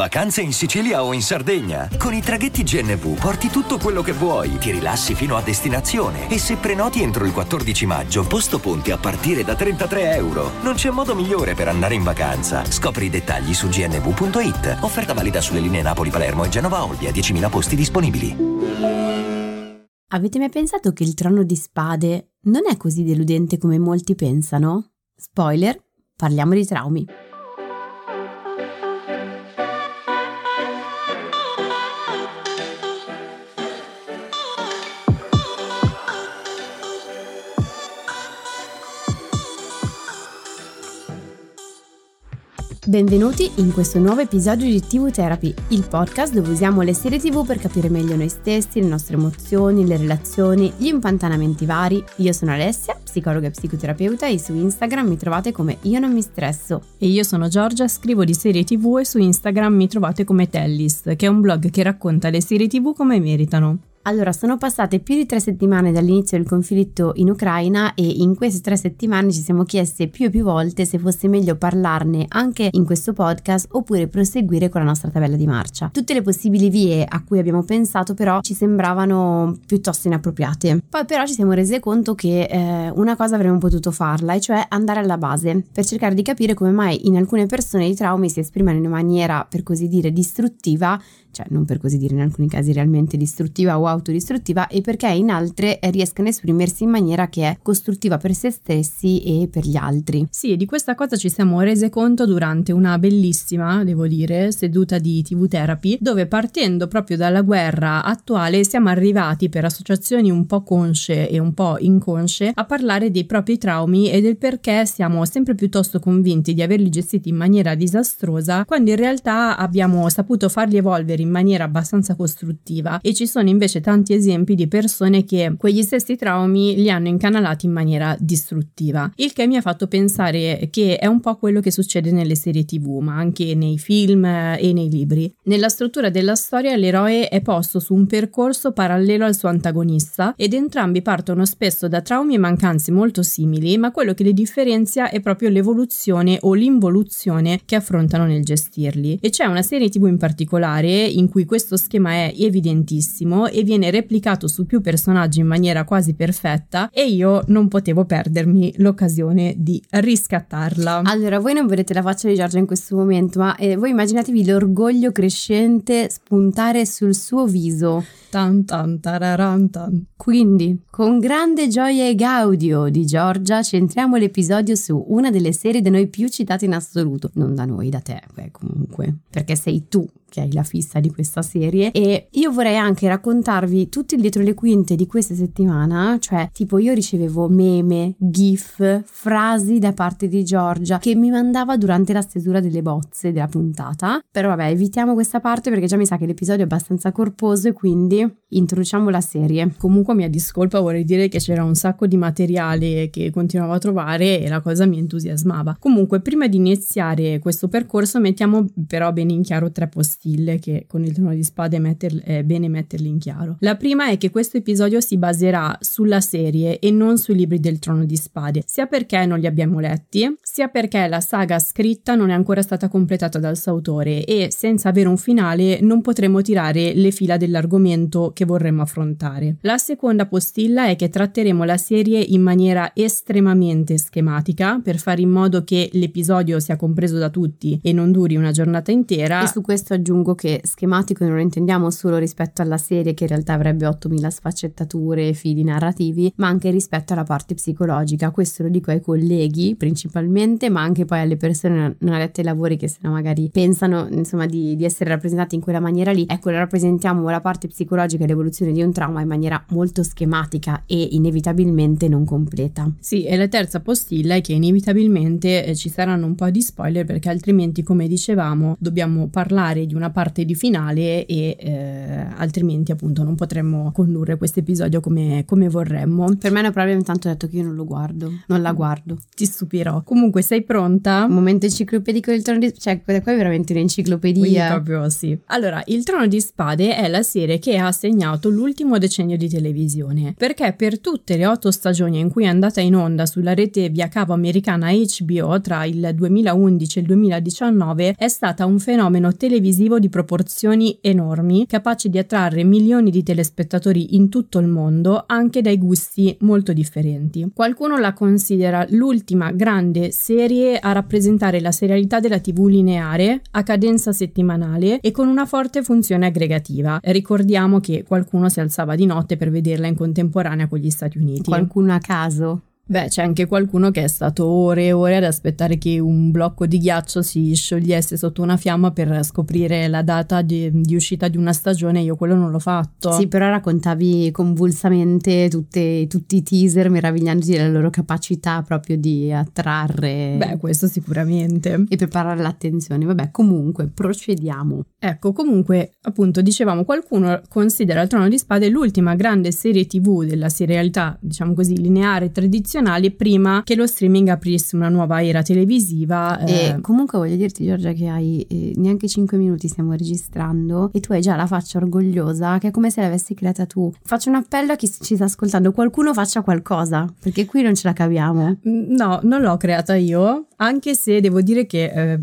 Vacanze in Sicilia o in Sardegna? Con i traghetti GNV porti tutto quello che vuoi, ti rilassi fino a destinazione e se prenoti entro il 14 maggio, posto ponti a partire da 33 euro. Non c'è modo migliore per andare in vacanza. Scopri i dettagli su gnv.it. Offerta valida sulle linee Napoli-Palermo e Genova-Olbia, 10.000 posti disponibili. Avete mai pensato che il trono di spade non è così deludente come molti pensano? Spoiler, parliamo di traumi. Benvenuti in questo nuovo episodio di TV Therapy, il podcast dove usiamo le serie TV per capire meglio noi stessi, le nostre emozioni, le relazioni, gli impantanamenti vari. Io sono Alessia, psicologa e psicoterapeuta e su Instagram mi trovate come Io non mi stresso. E io sono Giorgia, scrivo di serie TV e su Instagram mi trovate come Tellis, che è un blog che racconta le serie TV come meritano. Allora, sono passate più di tre settimane dall'inizio del conflitto in Ucraina e in queste tre settimane ci siamo chieste più e più volte se fosse meglio parlarne anche in questo podcast oppure proseguire con la nostra tabella di marcia. Tutte le possibili vie a cui abbiamo pensato però ci sembravano piuttosto inappropriate. Poi però ci siamo rese conto che eh, una cosa avremmo potuto farla, e cioè andare alla base per cercare di capire come mai in alcune persone i traumi si esprimono in maniera, per così dire, distruttiva cioè non per così dire in alcuni casi realmente distruttiva o autodistruttiva, e perché in altre riescano a esprimersi in maniera che è costruttiva per se stessi e per gli altri. Sì, di questa cosa ci siamo rese conto durante una bellissima, devo dire, seduta di TV Therapy, dove partendo proprio dalla guerra attuale siamo arrivati per associazioni un po' consce e un po' inconsce a parlare dei propri traumi e del perché siamo sempre piuttosto convinti di averli gestiti in maniera disastrosa, quando in realtà abbiamo saputo farli evolvere in maniera abbastanza costruttiva e ci sono invece tanti esempi di persone che quegli stessi traumi li hanno incanalati in maniera distruttiva, il che mi ha fatto pensare che è un po' quello che succede nelle serie tv, ma anche nei film e nei libri. Nella struttura della storia l'eroe è posto su un percorso parallelo al suo antagonista ed entrambi partono spesso da traumi e mancanze molto simili, ma quello che li differenzia è proprio l'evoluzione o l'involuzione che affrontano nel gestirli. E c'è una serie tv in particolare in cui questo schema è evidentissimo e viene replicato su più personaggi in maniera quasi perfetta e io non potevo perdermi l'occasione di riscattarla. Allora, voi non vedete la faccia di Giorgia in questo momento, ma eh, voi immaginatevi l'orgoglio crescente spuntare sul suo viso. Tan tan tararan tan. Quindi, con grande gioia e gaudio di Giorgia, centriamo l'episodio su una delle serie da noi più citate in assoluto. Non da noi, da te, beh, comunque. Perché sei tu che hai la fissa di questa serie e io vorrei anche raccontarvi tutto il dietro le quinte di questa settimana, cioè tipo io ricevevo meme, gif, frasi da parte di Giorgia che mi mandava durante la stesura delle bozze della puntata, però vabbè evitiamo questa parte perché già mi sa che l'episodio è abbastanza corposo e quindi introduciamo la serie. Comunque mia discolpa vorrei dire che c'era un sacco di materiale che continuavo a trovare e la cosa mi entusiasmava. Comunque prima di iniziare questo percorso mettiamo però bene in chiaro tre posti stile che con il trono di spade metter, è bene metterli in chiaro. La prima è che questo episodio si baserà sulla serie e non sui libri del trono di spade, sia perché non li abbiamo letti, sia perché la saga scritta non è ancora stata completata dal suo autore e senza avere un finale non potremo tirare le fila dell'argomento che vorremmo affrontare. La seconda postilla è che tratteremo la serie in maniera estremamente schematica per fare in modo che l'episodio sia compreso da tutti e non duri una giornata intera. E su questo aggiungo aggiungo che schematico non lo intendiamo solo rispetto alla serie che in realtà avrebbe 8000 sfaccettature e fili narrativi, ma anche rispetto alla parte psicologica. Questo lo dico ai colleghi principalmente, ma anche poi alle persone non adette ai lavori che se no magari pensano insomma di, di essere rappresentati in quella maniera lì. Ecco, rappresentiamo la parte psicologica e l'evoluzione di un trauma in maniera molto schematica e inevitabilmente non completa. Sì, e la terza postilla è che inevitabilmente eh, ci saranno un po' di spoiler perché altrimenti, come dicevamo, dobbiamo parlare di una parte di finale e eh, altrimenti appunto non potremmo condurre questo episodio come, come vorremmo. Per me è prova intanto detto che io non lo guardo, non la guardo. Ti stupirò. Comunque sei pronta? Momento enciclopedico del trono di cioè qua è veramente un'enciclopedia. Quindi proprio sì. Allora, il trono di spade è la serie che ha segnato l'ultimo decennio di televisione, perché per tutte le otto stagioni in cui è andata in onda sulla rete via cavo americana HBO tra il 2011 e il 2019 è stata un fenomeno televisivo di proporzioni enormi, capace di attrarre milioni di telespettatori in tutto il mondo, anche dai gusti molto differenti. Qualcuno la considera l'ultima grande serie a rappresentare la serialità della TV lineare a cadenza settimanale e con una forte funzione aggregativa. Ricordiamo che qualcuno si alzava di notte per vederla in contemporanea con gli Stati Uniti. Qualcuno a caso. Beh, c'è anche qualcuno che è stato ore e ore ad aspettare che un blocco di ghiaccio si sciogliesse sotto una fiamma per scoprire la data di, di uscita di una stagione. Io quello non l'ho fatto. Sì, però raccontavi convulsamente tutte, tutti i teaser meravigliandosi della loro capacità proprio di attrarre. Beh, questo sicuramente. E preparare l'attenzione. Vabbè, comunque, procediamo. Ecco, comunque, appunto, dicevamo, qualcuno considera il Trono di Spade l'ultima grande serie TV della serialità, diciamo così, lineare tradizionale tradizionali prima che lo streaming aprisse una nuova era televisiva. E eh. comunque voglio dirti Giorgia che hai eh, neanche 5 minuti stiamo registrando e tu hai già la faccia orgogliosa che è come se l'avessi creata tu. Faccio un appello a chi ci sta ascoltando, qualcuno faccia qualcosa perché qui non ce la caviamo. Mm, no, non l'ho creata io, anche se devo dire che eh,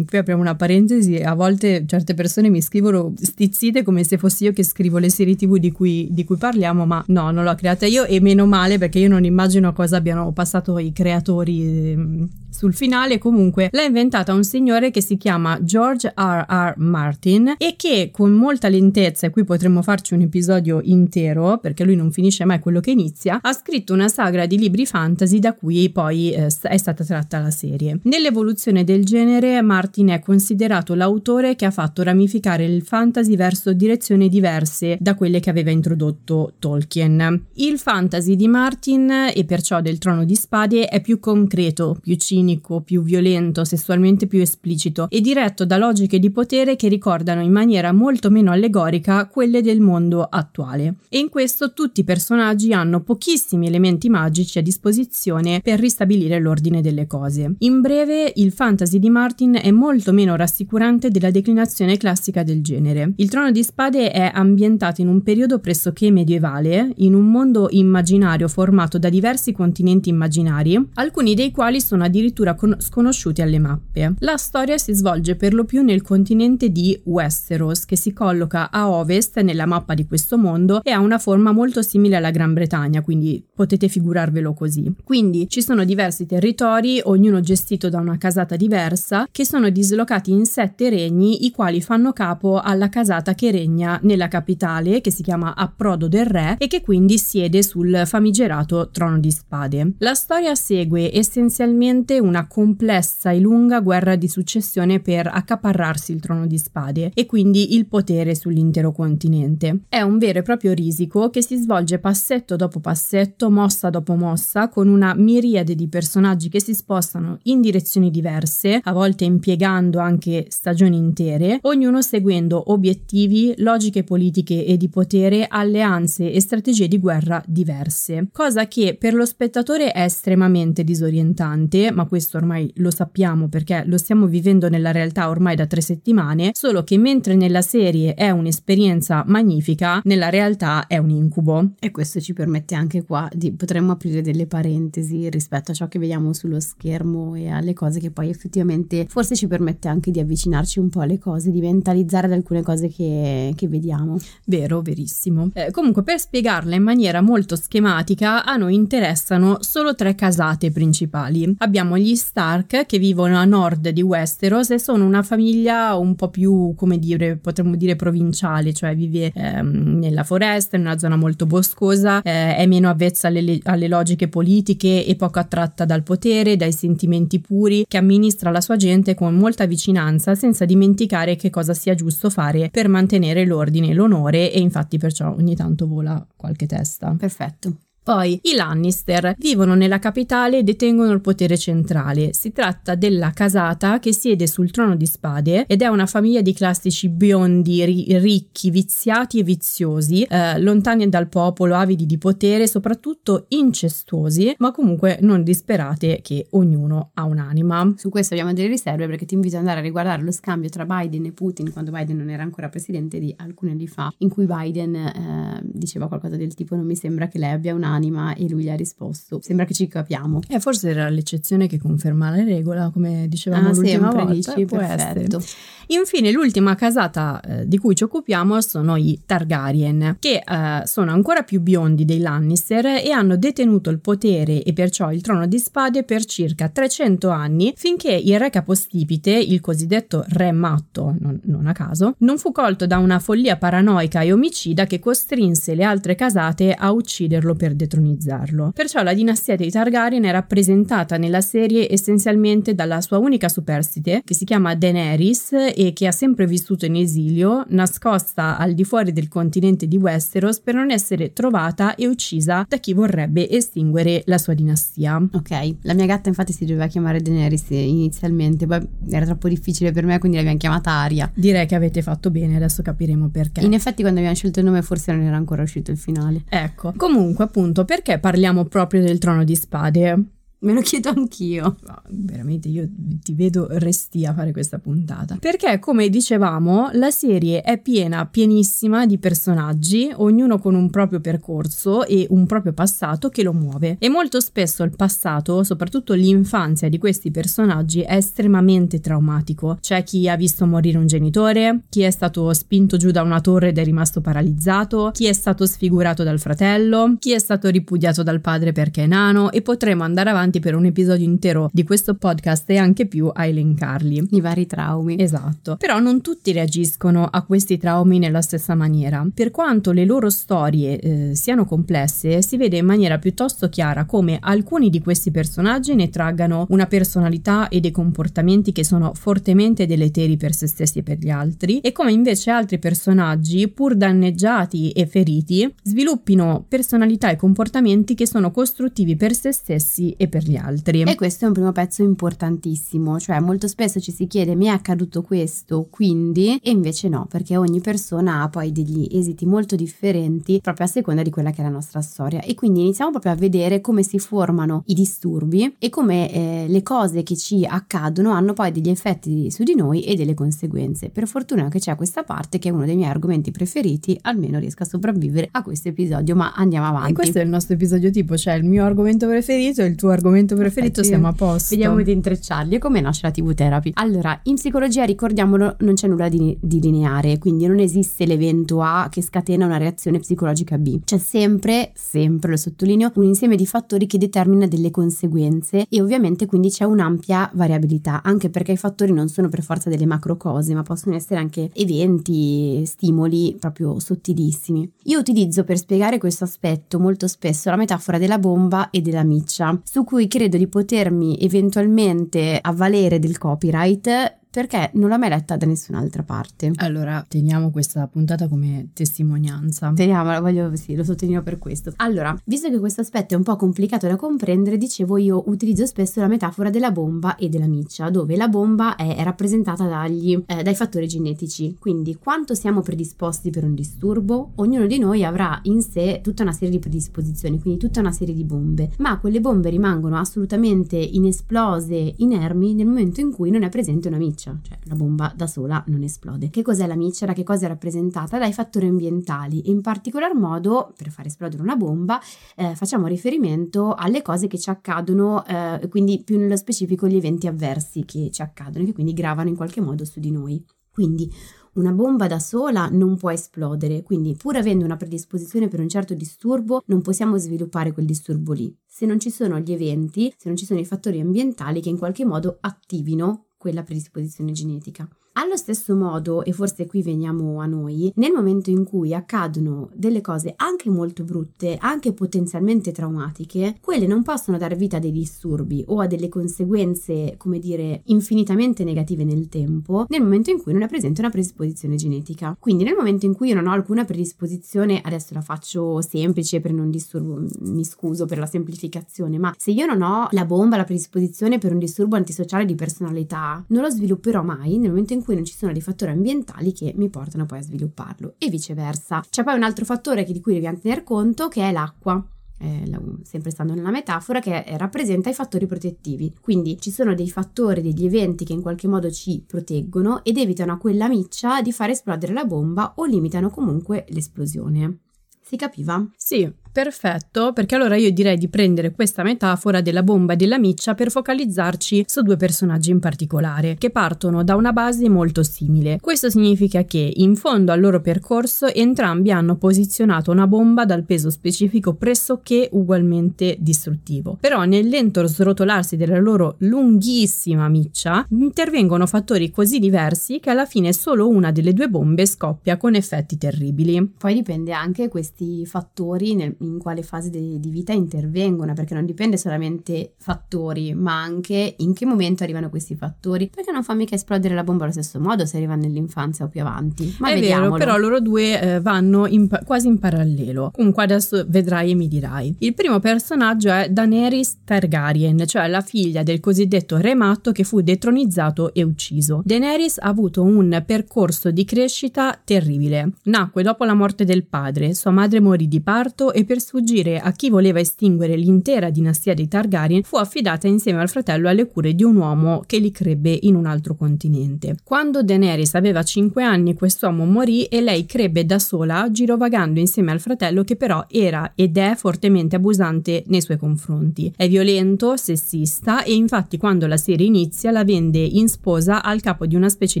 qui apriamo una parentesi, a volte certe persone mi scrivono stizzite come se fossi io che scrivo le serie tv di cui, di cui parliamo, ma no, non l'ho creata io e meno male perché io non immagino cosa abbiano passato i creatori ehm, sul finale comunque l'ha inventata un signore che si chiama George R. R. Martin e che con molta lentezza, e qui potremmo farci un episodio intero perché lui non finisce mai quello che inizia, ha scritto una sagra di libri fantasy da cui poi eh, è stata tratta la serie. Nell'evoluzione del genere Martin è considerato l'autore che ha fatto ramificare il fantasy verso direzioni diverse da quelle che aveva introdotto Tolkien. Il fantasy di Martin e perciò del Trono di Spade è più concreto, più cinico cinico, più violento, sessualmente più esplicito e diretto da logiche di potere che ricordano in maniera molto meno allegorica quelle del mondo attuale. E in questo tutti i personaggi hanno pochissimi elementi magici a disposizione per ristabilire l'ordine delle cose. In breve, il fantasy di Martin è molto meno rassicurante della declinazione classica del genere. Il Trono di Spade è ambientato in un periodo pressoché medievale, in un mondo immaginario formato da diversi continenti immaginari, alcuni dei quali sono addirittura addirittura con- sconosciuti alle mappe. La storia si svolge per lo più nel continente di Westeros, che si colloca a ovest nella mappa di questo mondo e ha una forma molto simile alla Gran Bretagna, quindi potete figurarvelo così. Quindi ci sono diversi territori, ognuno gestito da una casata diversa, che sono dislocati in sette regni, i quali fanno capo alla casata che regna nella capitale, che si chiama Approdo del Re, e che quindi siede sul famigerato Trono di Spade. La storia segue essenzialmente una complessa e lunga guerra di successione per accaparrarsi il trono di spade e quindi il potere sull'intero continente. È un vero e proprio risico che si svolge passetto dopo passetto, mossa dopo mossa, con una miriade di personaggi che si spostano in direzioni diverse, a volte impiegando anche stagioni intere, ognuno seguendo obiettivi, logiche politiche e di potere, alleanze e strategie di guerra diverse, cosa che per lo spettatore è estremamente disorientante, ma questo ormai lo sappiamo perché lo stiamo vivendo nella realtà ormai da tre settimane, solo che mentre nella serie è un'esperienza magnifica, nella realtà è un incubo. E questo ci permette anche qua di potremmo aprire delle parentesi rispetto a ciò che vediamo sullo schermo e alle cose che poi effettivamente forse ci permette anche di avvicinarci un po' alle cose, di mentalizzare alcune cose che, che vediamo. Vero, verissimo. Eh, comunque per spiegarla in maniera molto schematica a noi interessano solo tre casate principali. Abbiamo gli Stark che vivono a nord di Westeros e sono una famiglia un po' più, come dire, potremmo dire provinciale, cioè vive ehm, nella foresta, in una zona molto boscosa, eh, è meno avvezza alle, alle logiche politiche e poco attratta dal potere, dai sentimenti puri, che amministra la sua gente con molta vicinanza senza dimenticare che cosa sia giusto fare per mantenere l'ordine e l'onore e infatti perciò ogni tanto vola qualche testa. Perfetto. Poi i Lannister vivono nella capitale e detengono il potere centrale. Si tratta della casata che siede sul trono di spade ed è una famiglia di classici biondi, ri- ricchi, viziati e viziosi, eh, lontani dal popolo, avidi di potere, soprattutto incestuosi, ma comunque non disperate che ognuno ha un'anima. Su questo abbiamo delle riserve perché ti invito ad andare a riguardare lo scambio tra Biden e Putin quando Biden non era ancora presidente di alcuni anni fa, in cui Biden eh, diceva qualcosa del tipo non mi sembra che lei abbia un'anima nell'anima e lui gli ha risposto sembra che ci capiamo. E forse era l'eccezione che conferma la regola, come dicevamo Ah, l'ultima volta. dici, può perfetto. essere. Infine, l'ultima casata eh, di cui ci occupiamo sono i Targaryen, che eh, sono ancora più biondi dei Lannister e hanno detenuto il potere e perciò il trono di spade per circa 300 anni, finché il re capostipite, il cosiddetto re matto, non, non a caso, non fu colto da una follia paranoica e omicida che costrinse le altre casate a ucciderlo per detronizzarlo. Perciò la dinastia dei Targaryen è rappresentata nella serie essenzialmente dalla sua unica superstite, che si chiama Daenerys e che ha sempre vissuto in esilio, nascosta al di fuori del continente di Westeros per non essere trovata e uccisa da chi vorrebbe estinguere la sua dinastia. Ok, la mia gatta infatti si doveva chiamare Daenerys inizialmente, poi era troppo difficile per me quindi l'abbiamo chiamata Aria. Direi che avete fatto bene, adesso capiremo perché. In effetti quando abbiamo scelto il nome forse non era ancora uscito il finale. Ecco, comunque appunto perché parliamo proprio del trono di spade? Me lo chiedo anch'io. No, veramente io ti vedo resti a fare questa puntata. Perché, come dicevamo, la serie è piena, pienissima di personaggi, ognuno con un proprio percorso e un proprio passato che lo muove. E molto spesso il passato, soprattutto l'infanzia di questi personaggi, è estremamente traumatico. C'è chi ha visto morire un genitore, chi è stato spinto giù da una torre ed è rimasto paralizzato, chi è stato sfigurato dal fratello, chi è stato ripudiato dal padre perché è nano e potremo andare avanti per un episodio intero di questo podcast e anche più a elencarli. I vari traumi. Esatto, però non tutti reagiscono a questi traumi nella stessa maniera. Per quanto le loro storie eh, siano complesse, si vede in maniera piuttosto chiara come alcuni di questi personaggi ne traggano una personalità e dei comportamenti che sono fortemente deleteri per se stessi e per gli altri, e come invece altri personaggi, pur danneggiati e feriti, sviluppino personalità e comportamenti che sono costruttivi per se stessi e per gli altri. E questo è un primo pezzo importantissimo, cioè molto spesso ci si chiede mi è accaduto questo, quindi, e invece no, perché ogni persona ha poi degli esiti molto differenti proprio a seconda di quella che è la nostra storia. E quindi iniziamo proprio a vedere come si formano i disturbi e come eh, le cose che ci accadono hanno poi degli effetti su di noi e delle conseguenze. Per fortuna che c'è questa parte che è uno dei miei argomenti preferiti, almeno riesco a sopravvivere a questo episodio, ma andiamo avanti. E questo è il nostro episodio tipo, cioè il mio argomento preferito e il tuo argomento preferito, Infatti, siamo a posto. Vediamo di intrecciarli e come nasce la TV therapy. Allora, in psicologia, ricordiamolo, non c'è nulla di, di lineare, quindi non esiste l'evento A che scatena una reazione psicologica B. C'è sempre, sempre lo sottolineo, un insieme di fattori che determina delle conseguenze e ovviamente quindi c'è un'ampia variabilità, anche perché i fattori non sono per forza delle macro cose, ma possono essere anche eventi, stimoli proprio sottilissimi. Io utilizzo per spiegare questo aspetto molto spesso la metafora della bomba e della miccia, su cui credo di potermi eventualmente avvalere del copyright perché non l'ho mai letta da nessun'altra parte. Allora, teniamo questa puntata come testimonianza. Teniamola, voglio, sì, lo sottolineo per questo. Allora, visto che questo aspetto è un po' complicato da comprendere, dicevo io utilizzo spesso la metafora della bomba e della miccia, dove la bomba è, rappresentata dagli, eh, dai fattori genetici. Quindi, quanto siamo predisposti per un disturbo, ognuno di noi avrà in sé tutta una serie di predisposizioni, quindi tutta una serie di bombe, ma quelle bombe rimangono assolutamente inesplose, inermi nel momento in cui non è presente una miccia cioè la bomba da sola non esplode. Che cos'è la miccia? Che cosa è rappresentata? Dai fattori ambientali in particolar modo, per far esplodere una bomba, eh, facciamo riferimento alle cose che ci accadono, eh, quindi più nello specifico gli eventi avversi che ci accadono che quindi gravano in qualche modo su di noi. Quindi una bomba da sola non può esplodere, quindi pur avendo una predisposizione per un certo disturbo, non possiamo sviluppare quel disturbo lì. Se non ci sono gli eventi, se non ci sono i fattori ambientali che in qualche modo attivino quella predisposizione genetica. Allo stesso modo, e forse qui veniamo a noi, nel momento in cui accadono delle cose anche molto brutte, anche potenzialmente traumatiche, quelle non possono dare vita a dei disturbi o a delle conseguenze, come dire, infinitamente negative nel tempo, nel momento in cui non è presente una predisposizione genetica. Quindi nel momento in cui io non ho alcuna predisposizione, adesso la faccio semplice per non disturbo, mi scuso per la semplificazione, ma se io non ho la bomba, la predisposizione per un disturbo antisociale di personalità, non lo svilupperò mai nel momento in cui non ci sono dei fattori ambientali che mi portano poi a svilupparlo e viceversa. C'è poi un altro fattore di cui dobbiamo tener conto che è l'acqua. Eh, sempre stando nella metafora, che rappresenta i fattori protettivi. Quindi ci sono dei fattori, degli eventi che in qualche modo ci proteggono ed evitano a quella miccia di far esplodere la bomba o limitano comunque l'esplosione. Si capiva? Sì, Perfetto, perché allora io direi di prendere questa metafora della bomba e della miccia per focalizzarci su due personaggi in particolare, che partono da una base molto simile. Questo significa che in fondo al loro percorso entrambi hanno posizionato una bomba dal peso specifico pressoché ugualmente distruttivo. Però nel lento srotolarsi della loro lunghissima miccia intervengono fattori così diversi che alla fine solo una delle due bombe scoppia con effetti terribili. Poi dipende anche questi fattori nel, in quale fase di, di, vita intervengono, perché non dipende solamente fattori, ma anche in che momento arrivano questi fattori, perché non fa mica esplodere la bomba allo stesso modo se arriva nell'infanzia o più avanti. Ma È vediamolo. vero, però loro due eh, vanno in, quasi in parallelo. Comunque adesso vedrai e mi dirai. Il primo personaggio è Daenerys Targaryen, cioè la figlia del cosiddetto re matto che fu detronizzato e ucciso. Daenerys ha avuto un percorso di crescita terribile. Nacque dopo la morte del padre, sua madre morì di parto e per per sfuggire a chi voleva estinguere l'intera dinastia dei Targaryen, fu affidata insieme al fratello alle cure di un uomo che li crebbe in un altro continente. Quando Daenerys aveva 5 anni, quest'uomo morì e lei crebbe da sola, girovagando insieme al fratello che però era ed è fortemente abusante nei suoi confronti. È violento, sessista e infatti quando la serie inizia la vende in sposa al capo di una specie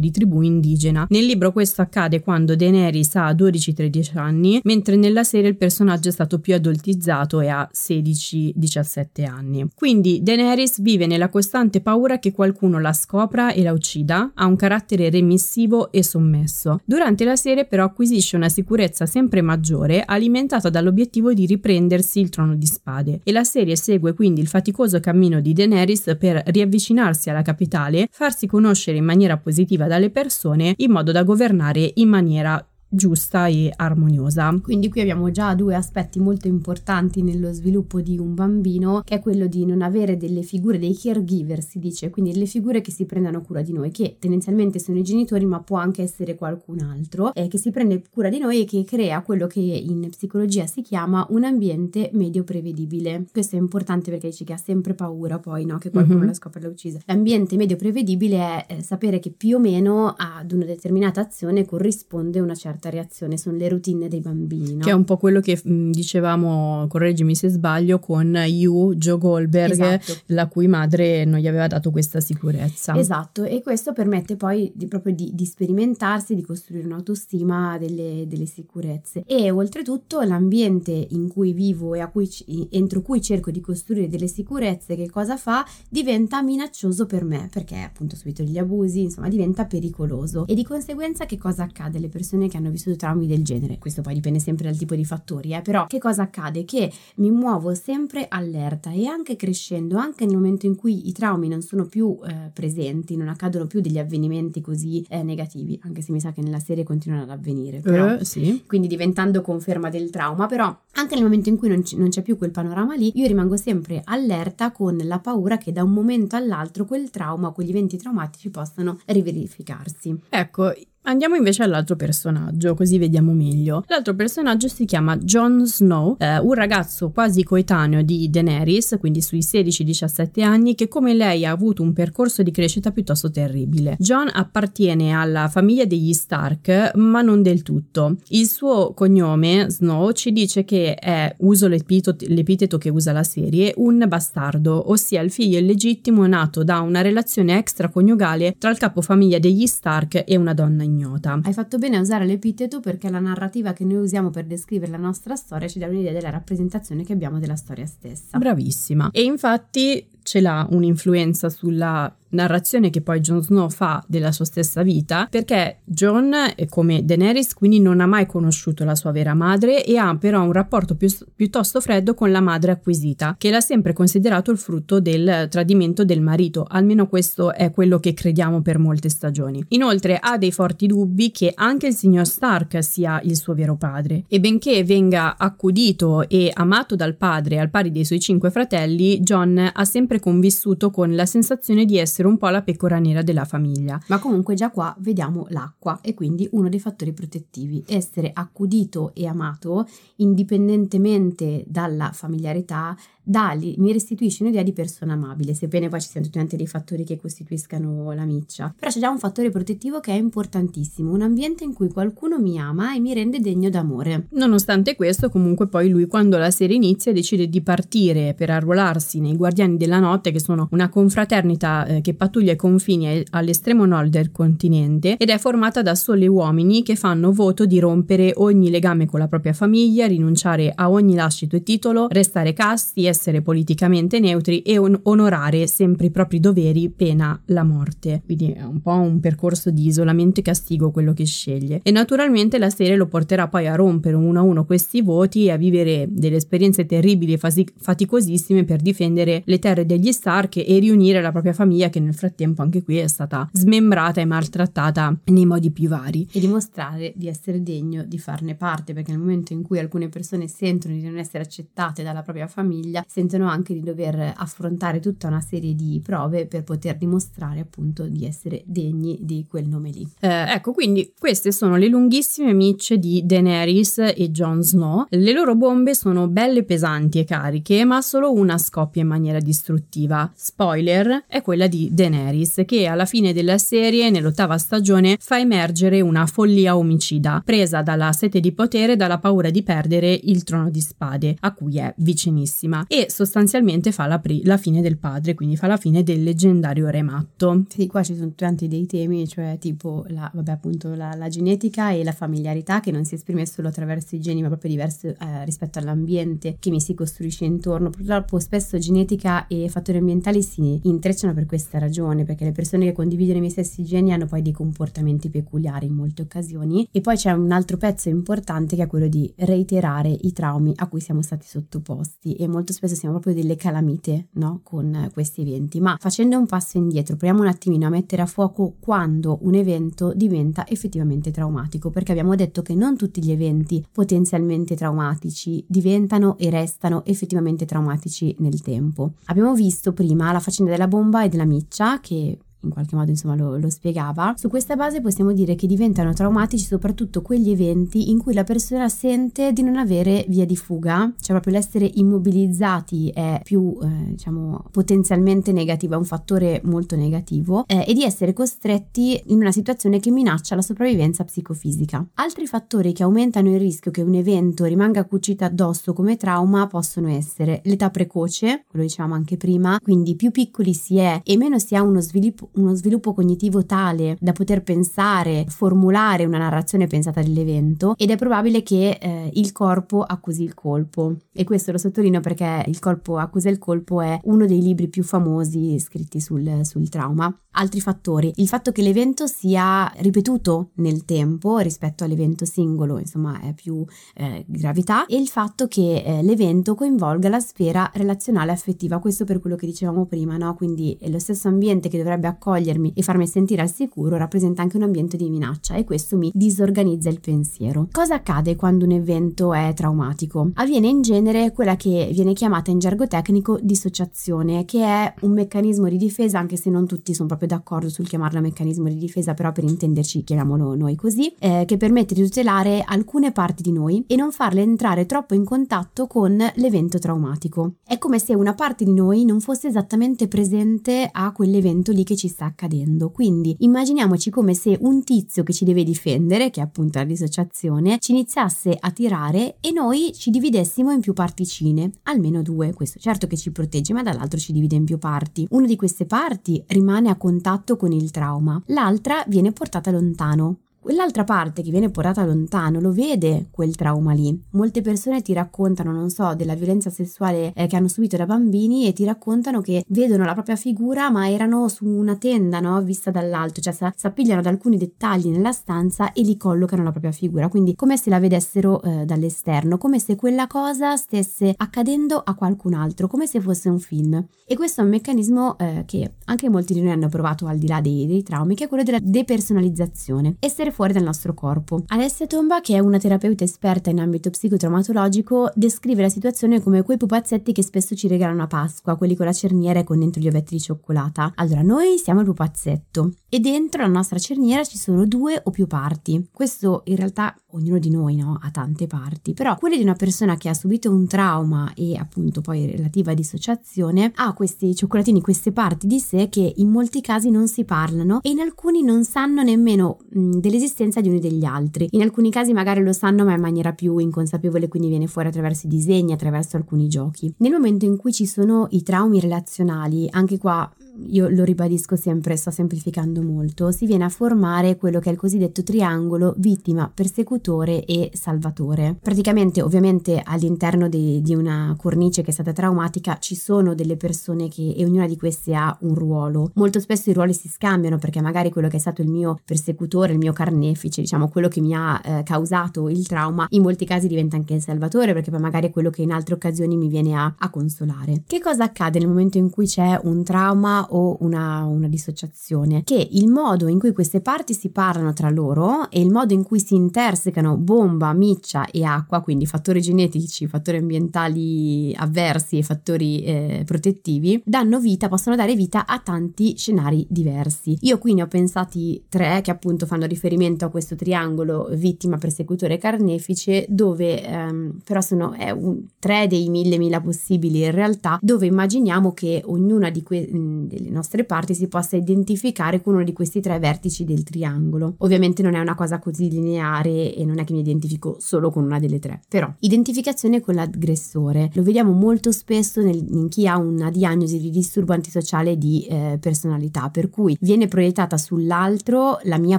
di tribù indigena. Nel libro questo accade quando Daenerys ha 12-13 anni, mentre nella serie il personaggio è stato più adultizzato e ha 16-17 anni. Quindi Daenerys vive nella costante paura che qualcuno la scopra e la uccida, ha un carattere remissivo e sommesso. Durante la serie però acquisisce una sicurezza sempre maggiore alimentata dall'obiettivo di riprendersi il trono di spade e la serie segue quindi il faticoso cammino di Daenerys per riavvicinarsi alla capitale, farsi conoscere in maniera positiva dalle persone in modo da governare in maniera giusta e armoniosa. Quindi qui abbiamo già due aspetti molto importanti nello sviluppo di un bambino, che è quello di non avere delle figure, dei caregiver si dice, quindi delle figure che si prendano cura di noi, che tendenzialmente sono i genitori, ma può anche essere qualcun altro, eh, che si prende cura di noi e che crea quello che in psicologia si chiama un ambiente medio prevedibile. Questo è importante perché dice che ha sempre paura poi, no? Che qualcuno mm-hmm. la scopre e l'ha uccisa. L'ambiente medio prevedibile è eh, sapere che più o meno ad una determinata azione corrisponde una certa certa reazione, sono le routine dei bambini. No? Che è un po' quello che mh, dicevamo, correggimi se sbaglio, con You, Joe Goldberg, esatto. la cui madre non gli aveva dato questa sicurezza. Esatto, e questo permette poi di, proprio di, di sperimentarsi, di costruire un'autostima delle, delle, sicurezze. E oltretutto l'ambiente in cui vivo e cui, entro cui cerco di costruire delle sicurezze, che cosa fa? Diventa minaccioso per me, perché appunto subito degli abusi, insomma diventa pericoloso. E di conseguenza che cosa accade? Le persone che hanno vissuto traumi del genere. Questo poi dipende sempre dal tipo di fattori, eh? però che cosa accade? Che mi muovo sempre allerta e anche crescendo, anche nel momento in cui i traumi non sono più eh, presenti, non accadono più degli avvenimenti così eh, negativi, anche se mi sa che nella serie continuano ad avvenire. Però, eh, sì. Quindi diventando conferma del trauma, però anche nel momento in cui non, c- non c'è più quel panorama lì, io rimango sempre allerta con la paura che da un momento all'altro quel trauma, quegli eventi traumatici possano riverificarsi. Ecco, Andiamo invece all'altro personaggio, così vediamo meglio. L'altro personaggio si chiama Jon Snow, eh, un ragazzo quasi coetaneo di Daenerys, quindi sui 16-17 anni, che come lei ha avuto un percorso di crescita piuttosto terribile. Jon appartiene alla famiglia degli Stark, ma non del tutto. Il suo cognome, Snow, ci dice che è, uso l'epiteto, l'epiteto che usa la serie, un bastardo, ossia il figlio illegittimo nato da una relazione extraconiugale tra il capofamiglia degli Stark e una donna ignota ignota. Hai fatto bene a usare l'epiteto perché la narrativa che noi usiamo per descrivere la nostra storia ci dà un'idea della rappresentazione che abbiamo della storia stessa. Bravissima. E infatti ce l'ha un'influenza sulla narrazione che poi Jon Snow fa della sua stessa vita, perché Jon è come Daenerys, quindi non ha mai conosciuto la sua vera madre e ha però un rapporto più, piuttosto freddo con la madre acquisita, che l'ha sempre considerato il frutto del tradimento del marito, almeno questo è quello che crediamo per molte stagioni. Inoltre ha dei forti dubbi che anche il signor Stark sia il suo vero padre e benché venga accudito e amato dal padre al pari dei suoi cinque fratelli, Jon ha sempre convissuto con la sensazione di essere un po' la pecora nera della famiglia. Ma comunque già qua vediamo l'acqua e quindi uno dei fattori protettivi. Essere accudito e amato indipendentemente dalla familiarità Dali mi restituisce un'idea di persona amabile, sebbene poi ci siano tutti dei fattori che costituiscano la miccia. Però c'è già un fattore protettivo che è importantissimo, un ambiente in cui qualcuno mi ama e mi rende degno d'amore. Nonostante questo, comunque poi lui quando la serie inizia decide di partire per arruolarsi nei Guardiani della Notte, che sono una confraternita eh, che pattuglia i confini all'estremo nord del continente ed è formata da soli uomini che fanno voto di rompere ogni legame con la propria famiglia, rinunciare a ogni lascito e titolo, restare casti, essere politicamente neutri e on- onorare sempre i propri doveri pena la morte. Quindi è un po' un percorso di isolamento e castigo quello che sceglie. E naturalmente la serie lo porterà poi a rompere uno a uno questi voti e a vivere delle esperienze terribili e fasi- faticosissime per difendere le terre degli Stark e riunire la propria famiglia che nel frattempo anche qui è stata smembrata e maltrattata nei modi più vari. E dimostrare di essere degno di farne parte, perché nel momento in cui alcune persone sentono di non essere accettate dalla propria famiglia, sentono anche di dover affrontare tutta una serie di prove per poter dimostrare appunto di essere degni di quel nome lì. Eh, ecco, quindi queste sono le lunghissime micce di Daenerys e Jon Snow. Le loro bombe sono belle pesanti e cariche, ma solo una scoppia in maniera distruttiva. Spoiler, è quella di Daenerys, che alla fine della serie, nell'ottava stagione, fa emergere una follia omicida, presa dalla sete di potere e dalla paura di perdere il trono di spade, a cui è vicinissima, e sostanzialmente fa la, pri- la fine del padre, quindi fa la fine del leggendario re matto. Sì, qua ci sono tanti dei temi, cioè tipo la, vabbè, appunto la, la genetica e la familiarità che non si esprime solo attraverso i geni, ma proprio diverso eh, rispetto all'ambiente che mi si costruisce intorno. Purtroppo spesso genetica e fattori ambientali si intrecciano per questa ragione, perché le persone che condividono i miei stessi geni hanno poi dei comportamenti peculiari in molte occasioni. E poi c'è un altro pezzo importante che è quello di reiterare i traumi a cui siamo stati sottoposti e molto spesso siamo proprio delle calamite, no? Con questi eventi. Ma facendo un passo indietro, proviamo un attimino a mettere a fuoco quando un evento diventa effettivamente traumatico, perché abbiamo detto che non tutti gli eventi potenzialmente traumatici diventano e restano effettivamente traumatici nel tempo. Abbiamo visto prima la faccenda della bomba e della miccia che in qualche modo insomma lo, lo, spiegava. Su questa base possiamo dire che diventano traumatici soprattutto quegli eventi in cui la persona sente di non avere via di fuga, cioè proprio l'essere immobilizzati è più eh, diciamo potenzialmente negativo, è un fattore molto negativo eh, e di essere costretti in una situazione che minaccia la sopravvivenza psicofisica. Altri fattori che aumentano il rischio che un evento rimanga cucito addosso come trauma possono essere l'età precoce, quello dicevamo anche prima, quindi più piccoli si è e meno si ha uno sviluppo uno sviluppo cognitivo tale da poter pensare, formulare una narrazione pensata dell'evento ed è probabile che eh, il corpo accusi il colpo. E questo lo sottolineo perché Il corpo accusa il colpo è uno dei libri più famosi scritti sul, sul trauma. Altri fattori, il fatto che l'evento sia ripetuto nel tempo rispetto all'evento singolo, insomma è più eh, gravità, e il fatto che eh, l'evento coinvolga la sfera relazionale affettiva, questo per quello che dicevamo prima, no? Quindi è lo stesso ambiente che dovrebbe accogliermi e farmi sentire al sicuro rappresenta anche un ambiente di minaccia e questo mi disorganizza il pensiero. Cosa accade quando un evento è traumatico? Avviene in genere quella che viene chiamata in gergo tecnico dissociazione, che è un meccanismo di difesa, anche se non tutti sono proprio d'accordo sul chiamarlo meccanismo di difesa, però per intenderci chiamiamolo noi così, eh, che permette di tutelare alcune parti di noi e non farle entrare troppo in contatto con l'evento traumatico. È come se una parte di noi non fosse esattamente presente a quell'evento lì che ci ci sta accadendo. Quindi immaginiamoci come se un tizio che ci deve difendere, che è appunto la dissociazione, ci iniziasse a tirare e noi ci dividessimo in più particine, almeno due. Questo certo che ci protegge, ma dall'altro ci divide in più parti. Una di queste parti rimane a contatto con il trauma, l'altra viene portata lontano. Quell'altra parte che viene portata lontano lo vede quel trauma lì. Molte persone ti raccontano, non so, della violenza sessuale eh, che hanno subito da bambini e ti raccontano che vedono la propria figura ma erano su una tenda, no? Vista dall'alto, cioè si appigliano ad alcuni dettagli nella stanza e li collocano la propria figura, quindi come se la vedessero eh, dall'esterno, come se quella cosa stesse accadendo a qualcun altro, come se fosse un film. E questo è un meccanismo eh, che anche molti di noi hanno provato al di là dei, dei traumi, che è quello della depersonalizzazione. Essere fuori dal nostro corpo. Alessia Tomba, che è una terapeuta esperta in ambito psicotraumatologico, descrive la situazione come quei pupazzetti che spesso ci regalano a Pasqua, quelli con la cerniera e con dentro gli ovetti di cioccolata. Allora, noi siamo il pupazzetto e dentro la nostra cerniera ci sono due o più parti. Questo in realtà ognuno di noi no, ha tante parti, però quelle di una persona che ha subito un trauma e appunto poi relativa dissociazione ha questi cioccolatini, queste parti di sé che in molti casi non si parlano e in alcuni non sanno nemmeno mh, dell'esistenza di uno degli altri. In alcuni casi magari lo sanno ma in maniera più inconsapevole, quindi viene fuori attraverso i disegni, attraverso alcuni giochi. Nel momento in cui ci sono i traumi relazionali, anche qua io lo ribadisco sempre, sto semplificando molto, si viene a formare quello che è il cosiddetto triangolo vittima, persecutore e salvatore. Praticamente, ovviamente, all'interno di, di una cornice che è stata traumatica ci sono delle persone che, e ognuna di queste ha un ruolo. Molto spesso i ruoli si scambiano perché magari quello che è stato il mio persecutore, il mio carnefice, diciamo quello che mi ha eh, causato il trauma, in molti casi diventa anche il salvatore perché poi magari è quello che in altre occasioni mi viene a, a consolare. Che cosa accade nel momento in cui c'è un trauma o una, una dissociazione, che il modo in cui queste parti si parlano tra loro e il modo in cui si intersecano bomba, miccia e acqua, quindi fattori genetici, fattori ambientali avversi e fattori eh, protettivi, danno vita, possono dare vita a tanti scenari diversi. Io qui ne ho pensati tre che appunto fanno riferimento a questo triangolo vittima, persecutore carnefice, dove ehm, però sono un, tre dei mille mila possibili in realtà, dove immaginiamo che ognuna di que- delle nostre parti si possa identificare con uno di questi tre vertici del triangolo. Ovviamente non è una cosa così lineare e non è che mi identifico solo con una delle tre, però identificazione con l'aggressore lo vediamo molto spesso nel, in chi ha una diagnosi di disturbo antisociale di eh, personalità, per cui viene proiettata sull'altro la mia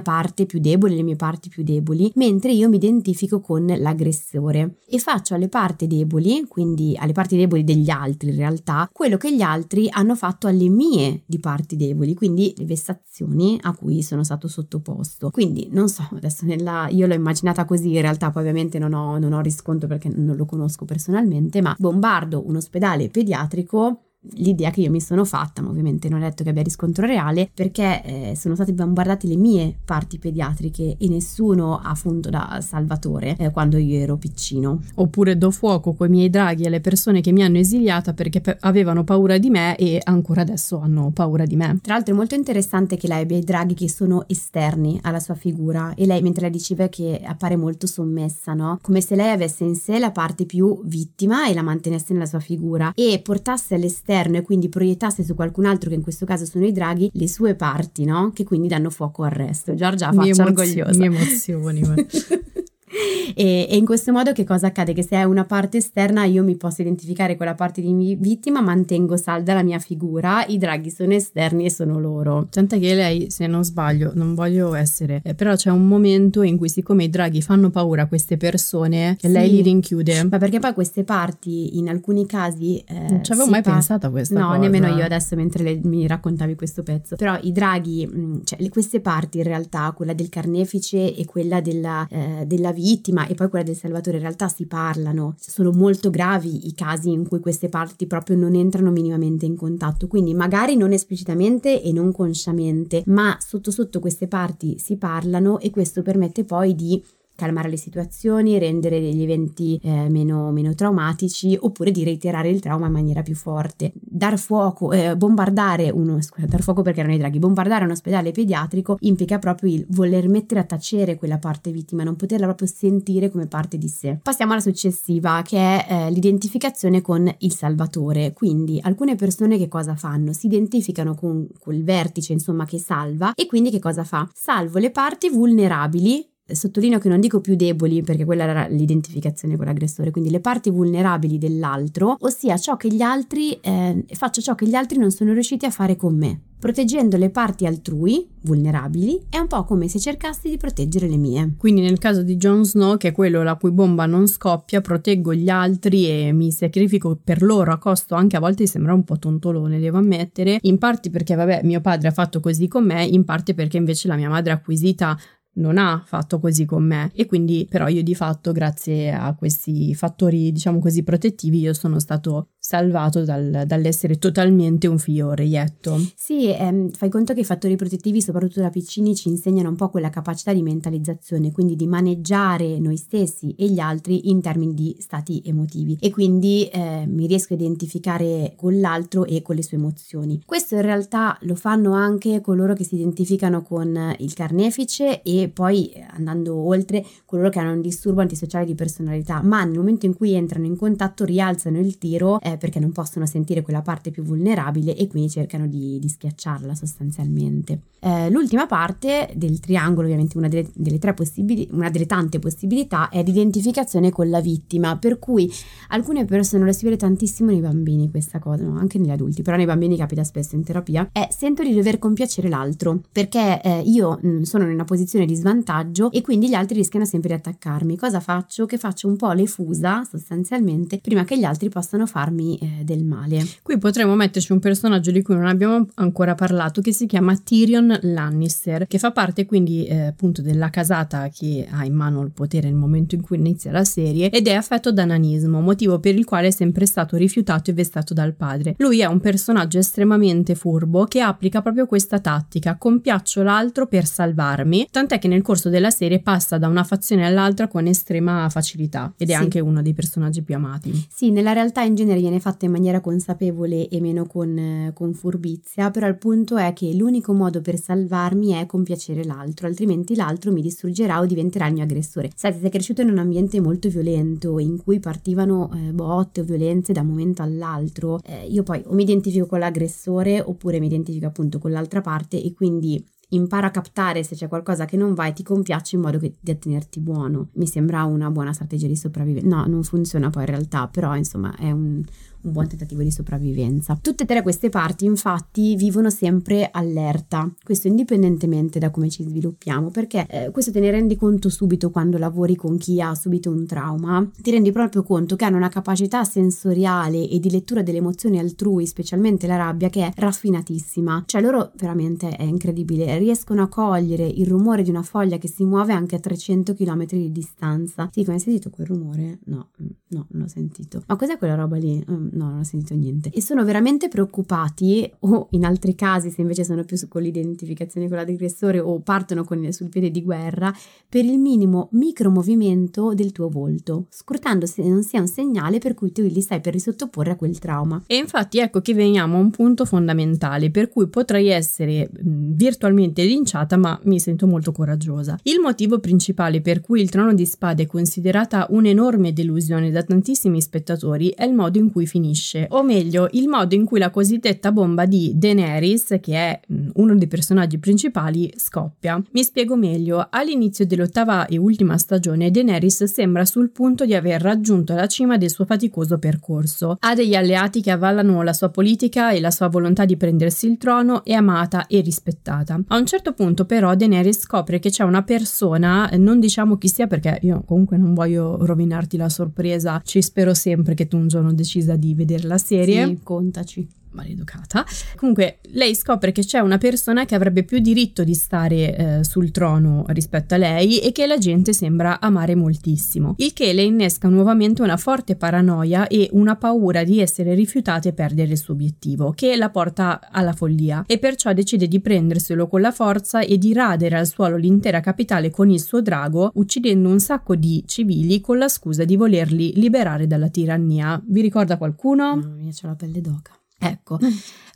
parte più debole, le mie parti più deboli, mentre io mi identifico con l'aggressore e faccio alle parti deboli, quindi alle parti deboli degli altri in realtà, quello che gli altri hanno fatto alle mie di parti deboli, quindi le vessazioni a cui sono stato sottoposto. Quindi non so, adesso nella, io l'ho immaginata così, in realtà poi ovviamente non ho, non ho riscontro perché non lo conosco personalmente, ma bombardo un ospedale pediatrico l'idea che io mi sono fatta, ma ovviamente non ho detto che abbia riscontro reale, perché eh, sono state bombardate le mie parti pediatriche e nessuno ha funto da salvatore eh, quando io ero piccino. Oppure do fuoco coi miei draghi alle persone che mi hanno esiliata perché pe- avevano paura di me e ancora adesso hanno paura di me. Tra l'altro è molto interessante che lei abbia i draghi che sono esterni alla sua figura e lei mentre la diceva che appare molto sommessa, no? Come se lei avesse in sé la parte più vittima e la mantenesse nella sua figura e portasse all'esterno esterno e quindi proiettasse su qualcun altro, che in questo caso sono i draghi, le sue parti, no? Che quindi danno fuoco al resto. Giorgia, faccia orgogliosa. Mi emozioni. e, e, in questo modo che cosa accade? Che se è una parte esterna io mi posso identificare con la parte di vittima, mantengo salda la mia figura, i draghi sono esterni e sono loro. Tant'è che lei, se non sbaglio, non voglio essere, eh, però c'è un momento in cui siccome i draghi fanno paura a queste persone, sì. lei li rinchiude. Ma perché poi queste parti in alcuni casi... Eh, non ci avevo mai pa- pensato a questa no, cosa. No, nemmeno io adesso mentre le, mi raccontavi questo pezzo. Però i draghi, mm, cioè le, queste parti in realtà, quella del carnefice e quella della, eh, della vittima e poi quella del Salvatore in realtà si parlano, sono molto gravi i casi in cui queste parti proprio non entrano minimamente in contatto, quindi magari non esplicitamente e non consciamente, ma sotto sotto queste parti si parlano e questo permette poi di calmare le situazioni, rendere gli eventi eh, meno, meno, traumatici oppure di reiterare il trauma in maniera più forte. Dar fuoco, eh, bombardare uno, scusa, dar fuoco perché erano i draghi, bombardare un ospedale pediatrico implica proprio il voler mettere a tacere quella parte vittima, non poterla proprio sentire come parte di sé. Passiamo alla successiva che è eh, l'identificazione con il salvatore. Quindi alcune persone che cosa fanno? Si identificano con quel vertice insomma che salva e quindi che cosa fa? Salvo le parti vulnerabili sottolineo che non dico più deboli perché quella era l'identificazione con l'aggressore, quindi le parti vulnerabili dell'altro, ossia ciò che gli altri, eh, faccio ciò che gli altri non sono riusciti a fare con me. Proteggendo le parti altrui, vulnerabili, è un po' come se cercassi di proteggere le mie. Quindi nel caso di Jon Snow, che è quello la cui bomba non scoppia, proteggo gli altri e mi sacrifico per loro a costo anche a volte sembra un po' tontolone, devo ammettere, in parte perché vabbè mio padre ha fatto così con me, in parte perché invece la mia madre acquisita non ha fatto così con me e quindi però io di fatto grazie a questi fattori diciamo così protettivi io sono stato salvato dal, dall'essere totalmente un figlio reietto. Sì, ehm, fai conto che i fattori protettivi, soprattutto da piccini, ci insegnano un po' quella capacità di mentalizzazione, quindi di maneggiare noi stessi e gli altri in termini di stati emotivi e quindi eh, mi riesco a identificare con l'altro e con le sue emozioni. Questo in realtà lo fanno anche coloro che si identificano con il carnefice e poi eh, andando oltre coloro che hanno un disturbo antisociale di personalità, ma nel momento in cui entrano in contatto rialzano il tiro eh, perché non possono sentire quella parte più vulnerabile e quindi cercano di, di schiacciarla sostanzialmente. Eh, l'ultima parte del triangolo, ovviamente una delle, delle, tre possibili, una delle tante possibilità, è l'identificazione con la vittima, per cui alcune persone lo si vede tantissimo nei bambini questa cosa, no? anche negli adulti, però nei bambini capita spesso in terapia, è sento di dover compiacere l'altro, perché eh, io mh, sono in una posizione di svantaggio e quindi gli altri rischiano sempre di attaccarmi. Cosa faccio? Che faccio un po' le fusa sostanzialmente prima che gli altri possano farmi eh, del male. Qui potremmo metterci un personaggio di cui non abbiamo ancora parlato che si chiama Tyrion Lannister, che fa parte quindi eh, appunto della casata che ha in mano il potere nel momento in cui inizia la serie ed è affetto da nanismo, motivo per il quale è sempre stato rifiutato e vestato dal padre. Lui è un personaggio estremamente furbo che applica proprio questa tattica, compiaccio l'altro per salvarmi, tant'è che nel corso della serie passa da una fazione all'altra con estrema facilità ed è sì. anche uno dei personaggi più amati. Sì, nella realtà in genere viene fatta in maniera consapevole e meno con, con furbizia, però il punto è che l'unico modo per salvarmi è compiacere l'altro, altrimenti l'altro mi distruggerà o diventerà il mio aggressore. Sai, sei cresciuto in un ambiente molto violento in cui partivano eh, botte o violenze da un momento all'altro. Eh, io poi o mi identifico con l'aggressore oppure mi identifico appunto con l'altra parte e quindi impara a captare se c'è qualcosa che non va e ti compiaccia in modo che, di tenerti buono. Mi sembra una buona strategia di sopravvivenza. No, non funziona poi in realtà, però insomma è un, un buon tentativo di sopravvivenza. Tutte e tre queste parti infatti vivono sempre allerta, questo indipendentemente da come ci sviluppiamo, perché eh, questo te ne rendi conto subito quando lavori con chi ha subito un trauma, ti rendi proprio conto che hanno una capacità sensoriale e di lettura delle emozioni altrui, specialmente la rabbia, che è raffinatissima, cioè loro veramente è incredibile, riescono a cogliere il rumore di una foglia che si muove anche a 300 km di distanza. Sì, come hai sentito quel rumore? No, mm, no, non l'ho sentito. Ma cos'è quella roba lì? Mm, no, non ho sentito niente. E sono veramente preoccupati, o in altri casi, se invece sono più con l'identificazione con l'aggressore o partono con, sul piede di guerra, per il minimo micromovimento del tuo volto, scrutando se non sia un segnale per cui tu li stai per risottoporre a quel trauma. E infatti ecco che veniamo a un punto fondamentale per cui potrei essere virtualmente linciata, ma mi sento molto coraggiosa. Il motivo principale per cui il trono di spade è considerata un'enorme delusione da tantissimi spettatori è il modo in cui finisce, o meglio, il modo in cui la cosiddetta bomba di Daenerys, che è mm, uno dei personaggi principali, scoppia. Mi spiego meglio. All'inizio dell'ottava e ultima stagione, Daenerys sembra sul punto di aver raggiunto la cima del suo faticoso percorso. Ha degli alleati che avvallano la sua politica e la sua volontà di prendersi il trono, è amata e rispettata. A un certo punto, però, Daenerys scopre che c'è una persona, non diciamo chi sia perché io comunque non voglio rovinarti la sorpresa, ci spero sempre che tu un giorno decisa di vedere la serie. Sì, contaci maleducata. Comunque, lei scopre che c'è una persona che avrebbe più diritto di stare eh, sul trono rispetto a lei e che la gente sembra amare moltissimo, il che le innesca nuovamente una forte paranoia e una paura di essere rifiutata e perdere il suo obiettivo, che la porta alla follia e perciò decide di prenderselo con la forza e di radere al suolo l'intera capitale con il suo drago, uccidendo un sacco di civili con la scusa di volerli liberare dalla tirannia. Vi ricorda qualcuno? Mamma mia, c'è la pelle d'oca. Ecco,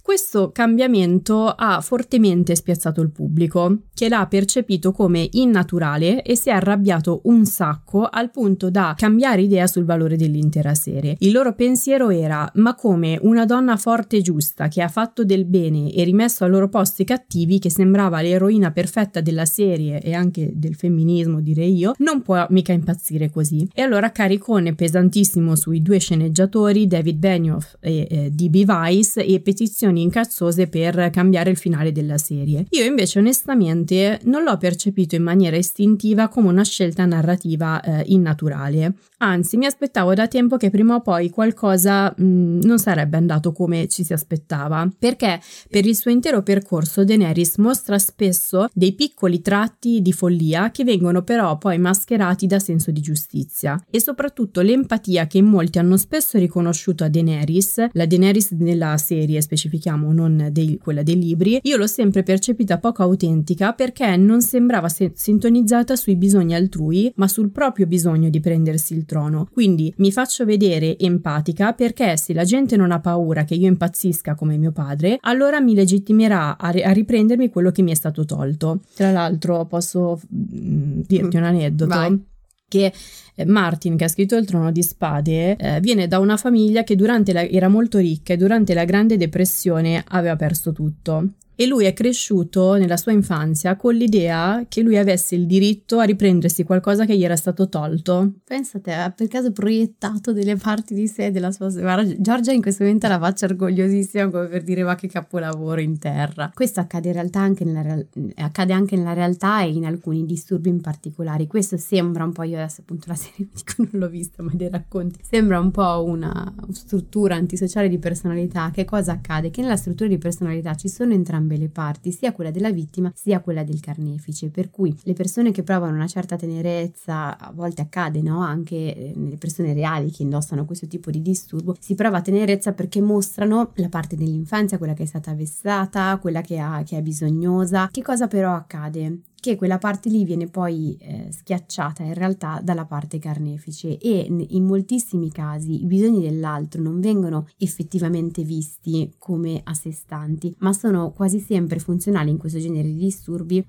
questo cambiamento ha fortemente spiazzato il pubblico, che l'ha percepito come innaturale e si è arrabbiato un sacco al punto da cambiare idea sul valore dell'intera serie. Il loro pensiero era: ma come una donna forte e giusta che ha fatto del bene e rimesso al loro posto i cattivi, che sembrava l'eroina perfetta della serie e anche del femminismo, direi io, non può mica impazzire così. E allora caricone pesantissimo sui due sceneggiatori, David Benioff e eh, D.B. Weiss, e petizioni motivazioni incazzose per cambiare il finale della serie. Io invece onestamente non l'ho percepito in maniera istintiva come una scelta narrativa eh, innaturale. Anzi, mi aspettavo da tempo che prima o poi qualcosa mh, mm, non sarebbe andato come ci si aspettava, perché per il suo intero percorso Daenerys mostra spesso dei piccoli tratti di follia che vengono però poi mascherati da senso di giustizia e soprattutto l'empatia che molti hanno spesso riconosciuto a Daenerys, la Daenerys della serie, specifichiamo, non dei, quella dei libri, io l'ho sempre percepita poco autentica perché non sembrava se- sintonizzata sui bisogni altrui, ma sul proprio bisogno di prendersi il trono. Quindi mi faccio vedere empatica perché se la gente non ha paura che io impazzisca come mio padre, allora mi legittimerà a, ri- a riprendermi quello che mi è stato tolto. Tra l'altro posso mm, dirti un aneddoto. Vai che eh, Martin, che ha scritto Il trono di spade, eh, viene da una famiglia che la, era molto ricca e durante la Grande Depressione aveva perso tutto e lui è cresciuto nella sua infanzia con l'idea che lui avesse il diritto a riprendersi qualcosa che gli era stato tolto. Pensate, ha per caso proiettato delle parti di sé della sua Guarda, Giorgia in questo momento la faccia orgogliosissima come per dire ma che capolavoro in terra. Questo accade in realtà anche nella, accade anche nella realtà e in alcuni disturbi in particolare. Questo sembra un po', io adesso appunto la serie dico non l'ho vista ma dei racconti, sembra un po' una struttura antisociale di personalità. Che cosa accade? Che nella struttura di personalità ci sono entrambi entrambe le parti, sia quella della vittima sia quella del carnefice, per cui le persone che provano una certa tenerezza, a volte accade no? anche eh, nelle persone reali che indossano questo tipo di disturbo, si prova tenerezza perché mostrano la parte dell'infanzia, quella che è stata vessata, quella che, ha, che è bisognosa. Che cosa però accade? Che quella parte lì viene poi eh, schiacciata in realtà dalla parte carnefice e in moltissimi casi i bisogni dell'altro non vengono effettivamente visti come a sé stanti, ma sono quasi sempre funzionali in questo genere di disturbi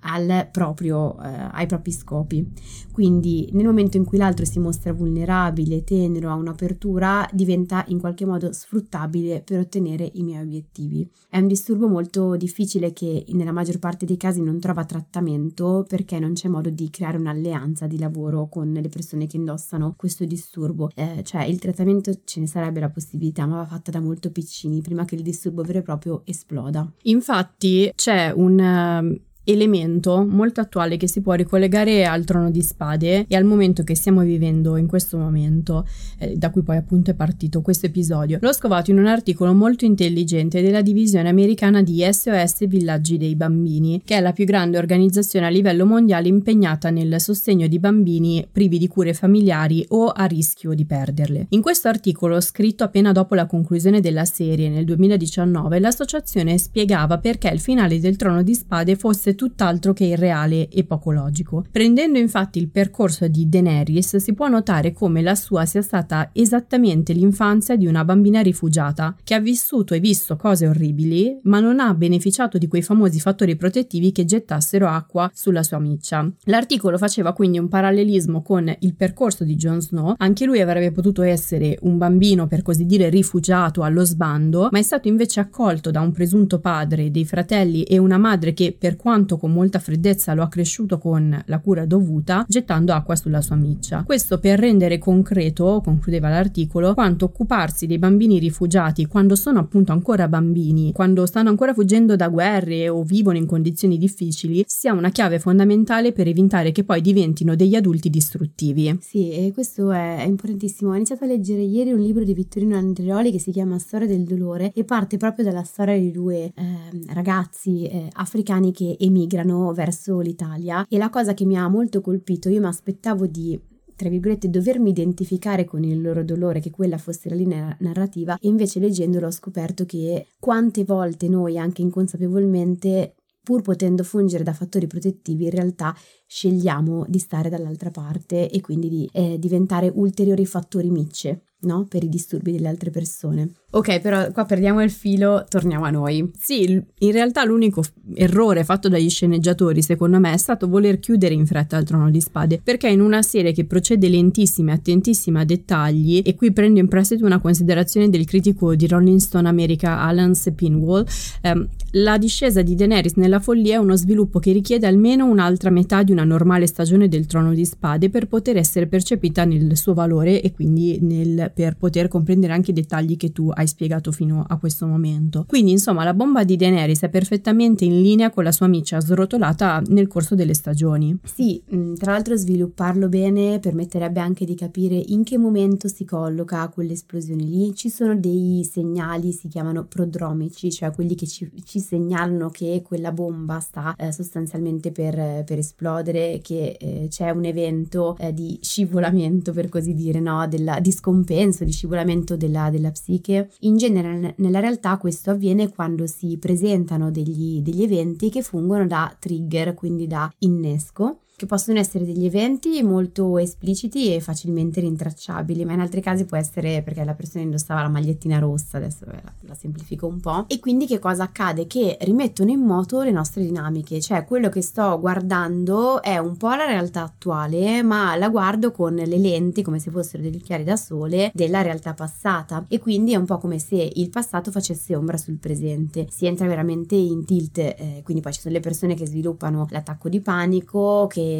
proprio, eh, ai propri scopi. Quindi nel momento in cui l'altro si mostra vulnerabile, tenero, ha un'apertura, diventa in qualche modo sfruttabile per ottenere i miei obiettivi. È un disturbo molto difficile che nella maggior parte dei casi non trova trattamento tutto perché non c'è modo di creare un'alleanza di lavoro con le persone che indossano questo disturbo. Eh, cioè il trattamento ce ne sarebbe la possibilità, ma va fatta da molto piccini prima che il disturbo vero e proprio esploda. Infatti c'è un elemento molto attuale che si può ricollegare al trono di spade e al momento che stiamo vivendo in questo momento, eh, da cui poi appunto è partito questo episodio. L'ho scovato in un articolo molto intelligente della divisione americana di SOS Villaggi dei Bambini, che è la più grande organizzazione a livello mondiale impegnata nel sostegno di bambini privi di cure familiari o a rischio di perderle. In questo articolo, scritto appena dopo la conclusione della serie nel 2019, l'associazione spiegava perché il finale del trono di spade fosse tutt'altro che irreale e poco logico. Prendendo infatti il percorso di Daenerys si può notare come la sua sia stata esattamente l'infanzia di una bambina rifugiata che ha vissuto e visto cose orribili ma non ha beneficiato di quei famosi fattori protettivi che gettassero acqua sulla sua miccia. L'articolo faceva quindi un parallelismo con il percorso di Jon Snow, anche lui avrebbe potuto essere un bambino per così dire rifugiato allo sbando, ma è stato invece accolto da un presunto padre, dei fratelli e una madre che per quanto quanto con molta freddezza lo ha cresciuto con la cura dovuta, gettando acqua sulla sua miccia. Questo per rendere concreto, concludeva l'articolo, quanto occuparsi dei bambini rifugiati quando sono appunto ancora bambini, quando stanno ancora fuggendo da guerre o vivono in condizioni difficili, sia una chiave fondamentale per evitare che poi diventino degli adulti distruttivi. Sì, e questo è importantissimo. Ho iniziato a leggere ieri un libro di Vittorino Andreoli che si chiama Storia del dolore e parte proprio dalla storia di due eh, ragazzi eh, africani che emigrano emigrano verso l'Italia e la cosa che mi ha molto colpito, io mi aspettavo di tra virgolette, dovermi identificare con il loro dolore, che quella fosse la linea narrativa, e invece leggendolo ho scoperto che quante volte noi, anche inconsapevolmente, pur potendo fungere da fattori protettivi, in realtà scegliamo di stare dall'altra parte e quindi di eh, diventare ulteriori fattori micce no? per i disturbi delle altre persone. Ok, però qua perdiamo il filo, torniamo a noi. Sì, in realtà l'unico errore fatto dagli sceneggiatori, secondo me, è stato voler chiudere in fretta il trono di spade, perché in una serie che procede lentissima e attentissima a dettagli, e qui prendo in prestito una considerazione del critico di Rolling Stone America Alan Sepinwall, ehm, la discesa di Daenerys nella follia è uno sviluppo che richiede almeno un'altra metà di una normale stagione del trono di spade per poter essere percepita nel suo valore e quindi nel, per poter comprendere anche i dettagli che tu hai spiegato fino a questo momento. Quindi, insomma, la bomba di Daenerys è perfettamente in linea con la sua miccia srotolata nel corso delle stagioni. Sì, mm, tra l'altro svilupparlo bene permetterebbe anche di capire in che momento si colloca quell'esplosione lì. Ci sono dei segnali, si chiamano prodromici, cioè quelli che ci, ci segnalano che quella bomba sta eh, sostanzialmente per, per, esplodere, che eh, c'è un evento eh, di scivolamento, per così dire, no? Della, di scompenso di scivolamento della, della psiche. In genere nella realtà questo avviene quando si presentano degli, degli eventi che fungono da trigger, quindi da innesco che possono essere degli eventi molto espliciti e facilmente rintracciabili, ma in altri casi può essere perché la persona indossava la magliettina rossa, adesso la, la semplifico un po'. E quindi che cosa accade? Che rimettono in moto le nostre dinamiche, cioè quello che sto guardando è un po' la realtà attuale, ma la guardo con le lenti, come se fossero degli occhiali da sole, della realtà passata e quindi è un po' come se il passato facesse ombra sul presente. Si entra veramente in tilt, eh, quindi poi ci sono le persone che sviluppano l'attacco di panico, che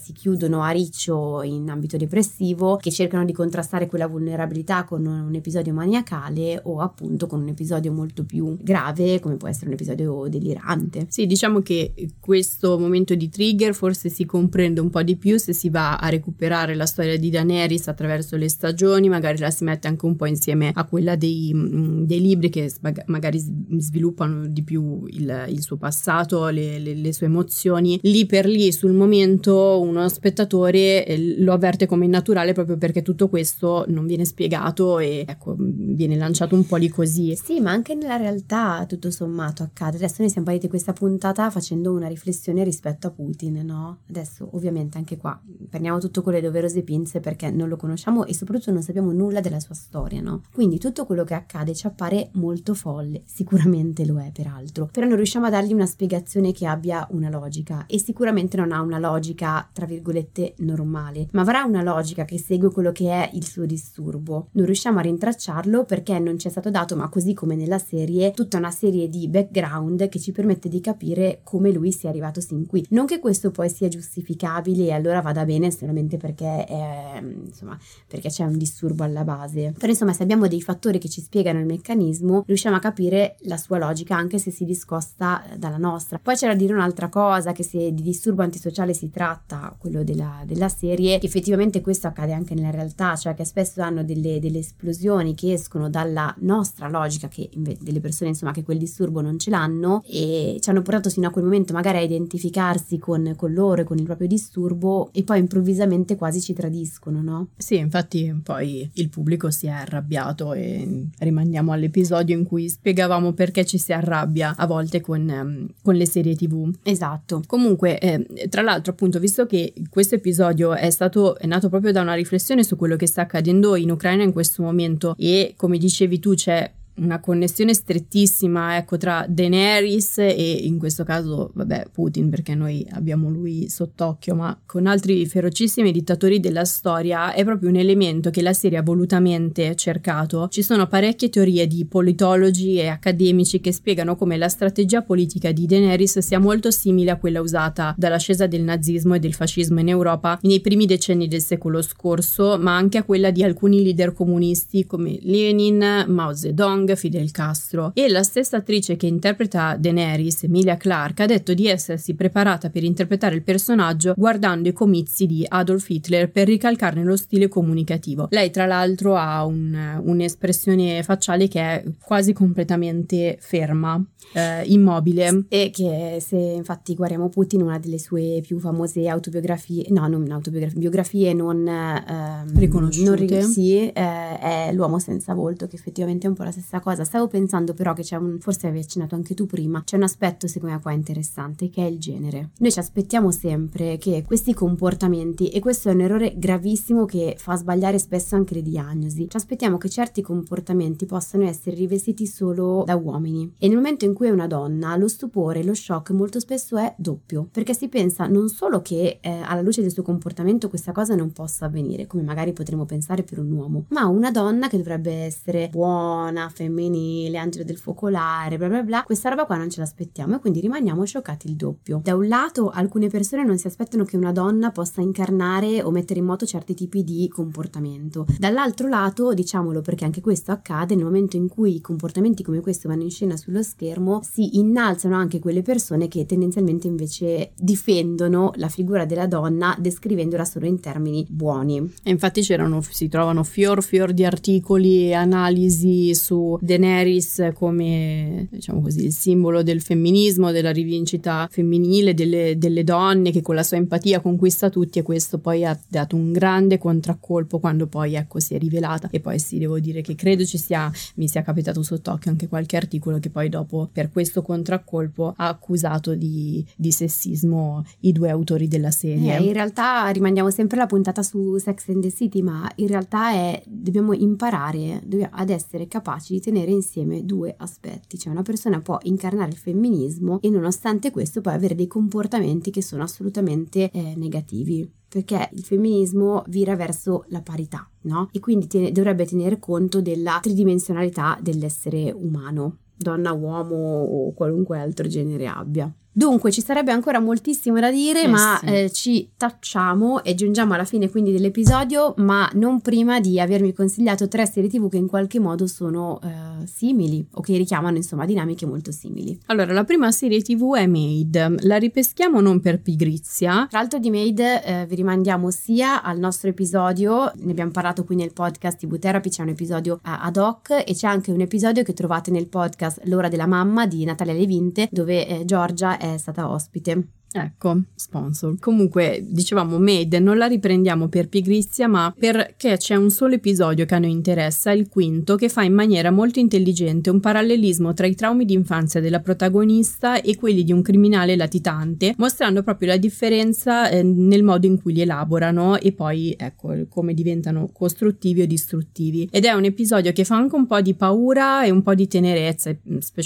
si chiudono a riccio in ambito depressivo, che cercano di contrastare quella vulnerabilità con un episodio maniacale o appunto con un episodio molto più grave come può essere un episodio delirante. Sì, diciamo che questo momento di trigger forse si comprende un po' di più se si va a recuperare la storia di Daenerys attraverso le stagioni, magari la si mette anche un po' insieme a quella dei, mm, dei libri che magari sviluppano di più il, il suo passato, le, le, le sue emozioni. Lì per lì sul momento momento uno spettatore eh, lo avverte come innaturale proprio perché tutto questo non viene spiegato e ecco, viene lanciato un po' lì così. Sì, ma anche nella realtà tutto sommato accade. Adesso noi siamo partiti questa puntata facendo una riflessione rispetto a Putin, no? Adesso ovviamente anche qua prendiamo tutto con le doverose pinze perché non lo conosciamo e soprattutto non sappiamo nulla della sua storia, no? Quindi tutto quello che accade ci appare molto folle, sicuramente lo è peraltro, però non riusciamo a dargli una spiegazione che abbia una logica e sicuramente non ha una logica logica, tra virgolette, normale, ma avrà una logica che segue quello che è il suo disturbo. Non riusciamo a rintracciarlo perché non ci è stato dato, ma così come nella serie, tutta una serie di background che ci permette di capire come lui sia arrivato sin qui. Non che questo poi sia giustificabile e allora vada bene solamente perché, è, insomma, perché c'è un disturbo alla base. Però insomma, se abbiamo dei fattori che ci spiegano il meccanismo, riusciamo a capire la sua logica anche se si discosta dalla nostra. Poi c'è da dire un'altra cosa, che se di disturbo antisociale si tratta, quello della, della, serie, effettivamente questo accade anche nella realtà, cioè che spesso hanno delle, delle esplosioni che escono dalla nostra logica, che delle persone insomma che quel disturbo non ce l'hanno e ci hanno portato fino a quel momento magari a identificarsi con, con loro e con il proprio disturbo e poi improvvisamente quasi ci tradiscono, no? Sì, infatti poi il pubblico si è arrabbiato e rimandiamo all'episodio in cui spiegavamo perché ci si arrabbia a volte con, um, con le serie tv. Esatto. Comunque, eh, tra l'altro appunto, visto che questo episodio è stato è nato proprio da una riflessione su quello che sta accadendo in Ucraina in questo momento e come dicevi tu c'è una connessione strettissima ecco, tra Daenerys e in questo caso vabbè Putin perché noi abbiamo lui sott'occhio ma con altri ferocissimi dittatori della storia è proprio un elemento che la serie ha volutamente cercato. Ci sono parecchie teorie di politologi e accademici che spiegano come la strategia politica di Daenerys sia molto simile a quella usata dall'ascesa del nazismo e del fascismo in Europa nei primi decenni del secolo scorso ma anche a quella di alcuni leader comunisti come Lenin, Mao Zedong Young Fidel Castro e la stessa attrice che interpreta Daenerys, Emilia Clarke, ha detto di essersi preparata per interpretare il personaggio guardando i comizi di Adolf Hitler per ricalcarne lo stile comunicativo. Lei tra l'altro ha un, un'espressione facciale che è quasi completamente ferma, eh, immobile. E che se infatti guardiamo Putin, una delle sue più famose autobiografie, no, non autobiografie, biografie non ehm, riconosciute, non, sì, eh, è L'uomo senza volto, che effettivamente è un po' la stessa stessa cosa. Stavo pensando però che c'è un, forse avevi accennato anche tu prima, c'è un aspetto secondo me qua interessante che è il genere. Noi ci aspettiamo sempre che questi comportamenti, e questo è un errore gravissimo che fa sbagliare spesso anche le diagnosi, ci aspettiamo che certi comportamenti possano essere rivestiti solo da uomini. E nel momento in cui è una donna, lo stupore, lo shock molto spesso è doppio, perché si pensa non solo che eh, alla luce del suo comportamento questa cosa non possa avvenire, come magari potremmo pensare per un uomo, ma una donna che dovrebbe essere buona, femminile, femminile, angelo del focolare, bla bla bla, questa roba qua non ce l'aspettiamo e quindi rimaniamo scioccati il doppio. Da un lato alcune persone non si aspettano che una donna possa incarnare o mettere in moto certi tipi di comportamento. Dall'altro lato, diciamolo perché anche questo accade, nel momento in cui comportamenti come questo vanno in scena sullo schermo, si innalzano anche quelle persone che tendenzialmente invece difendono la figura della donna descrivendola solo in termini buoni. E infatti c'erano, si trovano fior fior di articoli e analisi su Daenerys come diciamo così il simbolo del femminismo, della rivincita femminile, delle, delle donne che con la sua empatia conquista tutti e questo poi ha dato un grande contraccolpo quando poi ecco si è rivelata e poi sì devo dire che credo ci sia mi sia capitato sott'occhio anche qualche articolo che poi dopo per questo contraccolpo ha accusato di, di sessismo i due autori della serie. Eh, in realtà rimaniamo sempre la puntata su Sex and the City ma in realtà è dobbiamo imparare ad essere capaci di tenere insieme due aspetti cioè una persona può incarnare il femminismo e nonostante questo poi avere dei comportamenti che sono assolutamente eh, negativi perché il femminismo vira verso la parità, no? E quindi te- dovrebbe tenere conto della tridimensionalità dell'essere umano, donna, uomo o qualunque altro genere abbia. Dunque ci sarebbe ancora moltissimo da dire, eh ma sì. eh, ci tacciamo e giungiamo alla fine quindi dell'episodio, ma non prima di avermi consigliato tre serie TV che in qualche modo sono eh, simili o che richiamano insomma dinamiche molto simili. Allora, la prima serie TV è Made. La ripeschiamo non per pigrizia. Tra l'altro di Made eh, vi rimandiamo sia al nostro episodio, ne abbiamo parlato qui nel podcast TV Therapy, c'è un episodio ad hoc e c'è anche un episodio che trovate nel podcast L'ora della mamma di Natalia Levinte, dove eh, Giorgia è è stata ospite. Ecco, sponsor. Comunque, dicevamo Made, non la riprendiamo per pigrizia, ma perché c'è un solo episodio che a noi interessa, il quinto, che fa in maniera molto intelligente un parallelismo tra i traumi di infanzia della protagonista e quelli di un criminale latitante, mostrando proprio la differenza eh, nel modo in cui li elaborano e poi, ecco, come diventano costruttivi o distruttivi. Ed è un episodio che fa anche un po' di paura e un po' di tenerezza,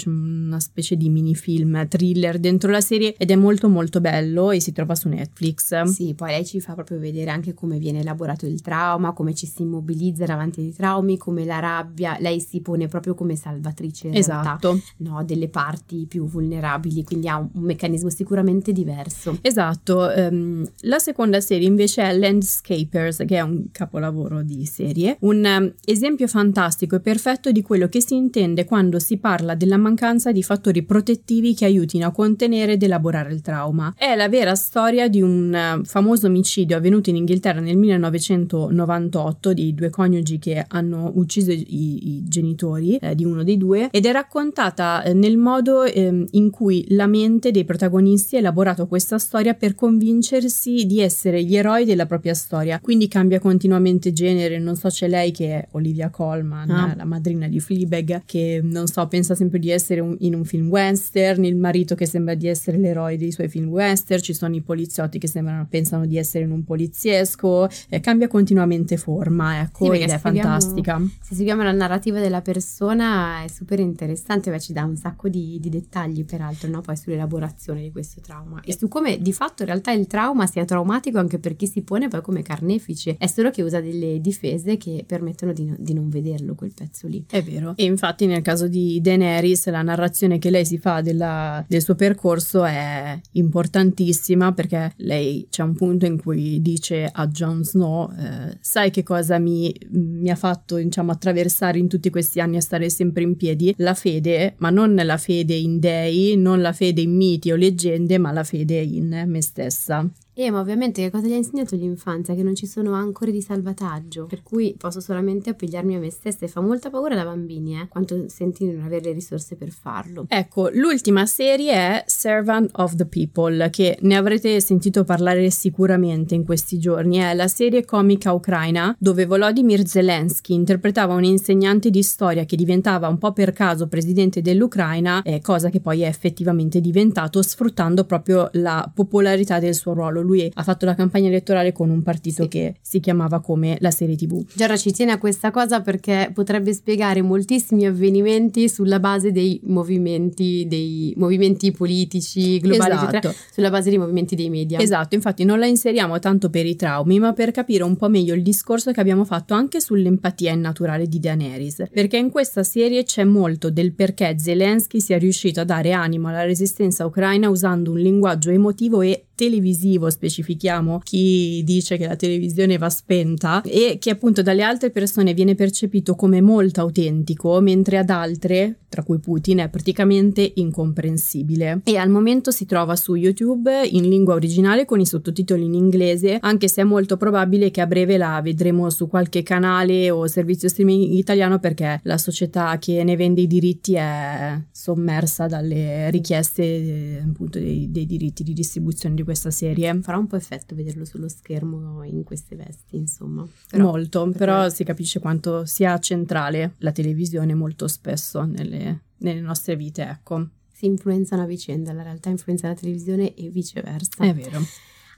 una specie di minifilm, thriller dentro la serie ed è molto molto bello e si trova su Netflix. Sì, poi lei ci fa proprio vedere anche come viene elaborato il trauma, come ci si immobilizza davanti ai traumi, come la rabbia, lei si pone proprio come salvatrice in esatto. realtà, no, delle parti più vulnerabili, quindi ha un, un meccanismo sicuramente diverso. Esatto, um, la seconda serie invece è Landscapers, che è un capolavoro di serie, un um, esempio fantastico e perfetto di quello che si intende quando si parla della mancanza di fattori protettivi che aiutino a contenere ed elaborare il trauma. È la vera storia di un eh, famoso omicidio avvenuto in Inghilterra nel 1998 di due coniugi che hanno ucciso i, i genitori eh, di uno dei due ed è raccontata eh, nel modo eh, in cui la mente dei protagonisti ha elaborato questa storia per convincersi di essere gli eroi della propria storia. Quindi cambia continuamente genere, non so c'è lei che è Olivia Colman, ah. la madrina di Fleabag, che non so, pensa sempre di essere un, in un film western, il marito che sembra di essere l'eroe dei suoi film western, ci sono i poliziotti che sembrano, pensano di essere in un poliziesco, eh, cambia continuamente forma, ecco, sì, ed è fantastica. Se seguiamo la narrativa della persona è super interessante, beh, ci dà un sacco di, di dettagli peraltro, no? poi sull'elaborazione di questo trauma e su come di fatto in realtà il trauma sia traumatico anche per chi si pone poi come carnefice, è solo che usa delle difese che permettono di, no, di non vederlo quel pezzo lì. È vero. E infatti nel caso di Daenerys la narrazione che lei si fa della, del suo percorso è importante importantissima perché lei c'è un punto in cui dice a Jon Snow eh, sai che cosa mi, mi, ha fatto diciamo attraversare in tutti questi anni a stare sempre in piedi? La fede ma non la fede in dei non la fede in miti o leggende ma la fede in me stessa eh, ma ovviamente che cosa gli ha insegnato l'infanzia? Che non ci sono ancore di salvataggio, per cui posso solamente appigliarmi a me stessa e fa molta paura da bambini, eh, quanto senti di non avere le risorse per farlo. Ecco, l'ultima serie è Servant of the People, che ne avrete sentito parlare sicuramente in questi giorni. È la serie comica ucraina dove Volodymyr Zelensky interpretava un insegnante di storia che diventava un po' per caso presidente dell'Ucraina, eh, cosa che poi è effettivamente diventato sfruttando proprio la popolarità del suo ruolo lui ha fatto la campagna elettorale con un partito sì. che si chiamava come la serie TV. Giorgia ci tiene a questa cosa perché potrebbe spiegare moltissimi avvenimenti sulla base dei movimenti, dei movimenti politici globali, esatto. eccetera, sulla base dei movimenti dei media. Esatto, infatti non la inseriamo tanto per i traumi, ma per capire un po' meglio il discorso che abbiamo fatto anche sull'empatia innaturale di Daenerys, perché in questa serie c'è molto del perché Zelensky sia riuscito a dare animo alla resistenza ucraina usando un linguaggio emotivo e televisivo specifichiamo chi dice che la televisione va spenta e che appunto dalle altre persone viene percepito come molto autentico, mentre ad altre, tra cui Putin, è praticamente incomprensibile. E al momento si trova su YouTube in lingua originale con i sottotitoli in inglese, anche se è molto probabile che a breve la vedremo su qualche canale o servizio streaming italiano perché la società che ne vende i diritti è sommersa dalle richieste appunto dei, dei diritti di distribuzione di questa serie. Farà un po' effetto vederlo sullo schermo in queste vesti, insomma. Però, molto, perché... però si capisce quanto sia centrale la televisione molto spesso nelle, nelle nostre vite, ecco. Si influenzano a vicenda, la realtà influenza la televisione e viceversa. È vero.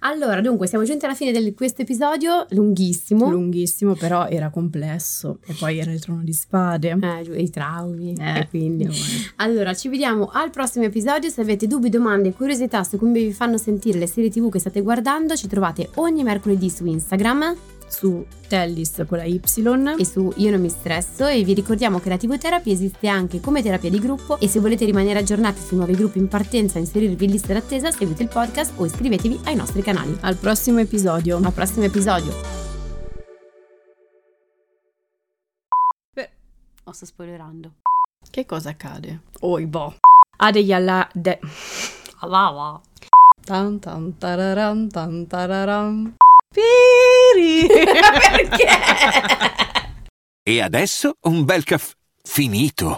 Allora, dunque, siamo giunti alla fine di questo episodio, lunghissimo. Lunghissimo, però era complesso. E poi era il trono di spade. Eh, i traumi. Eh, e quindi. Allora, ci vediamo al prossimo episodio. Se avete dubbi, domande e curiosità su come vi fanno sentire le serie TV che state guardando, ci trovate ogni mercoledì su Instagram su Tellis con la Y e su Io non mi stresso e vi ricordiamo che la TV Therapy esiste anche come terapia di gruppo e se volete rimanere aggiornati su nuovi gruppi in partenza e inserirvi in lista d'attesa seguite il podcast o iscrivetevi ai nostri canali. Al prossimo episodio. Al prossimo episodio. Beh. Oh, sto spoilerando. Che cosa accade? Oi boh. Ade yalla de... Alava. Tan tan tararam tan tararam. Piri! Perché? E adesso un bel caffè finito.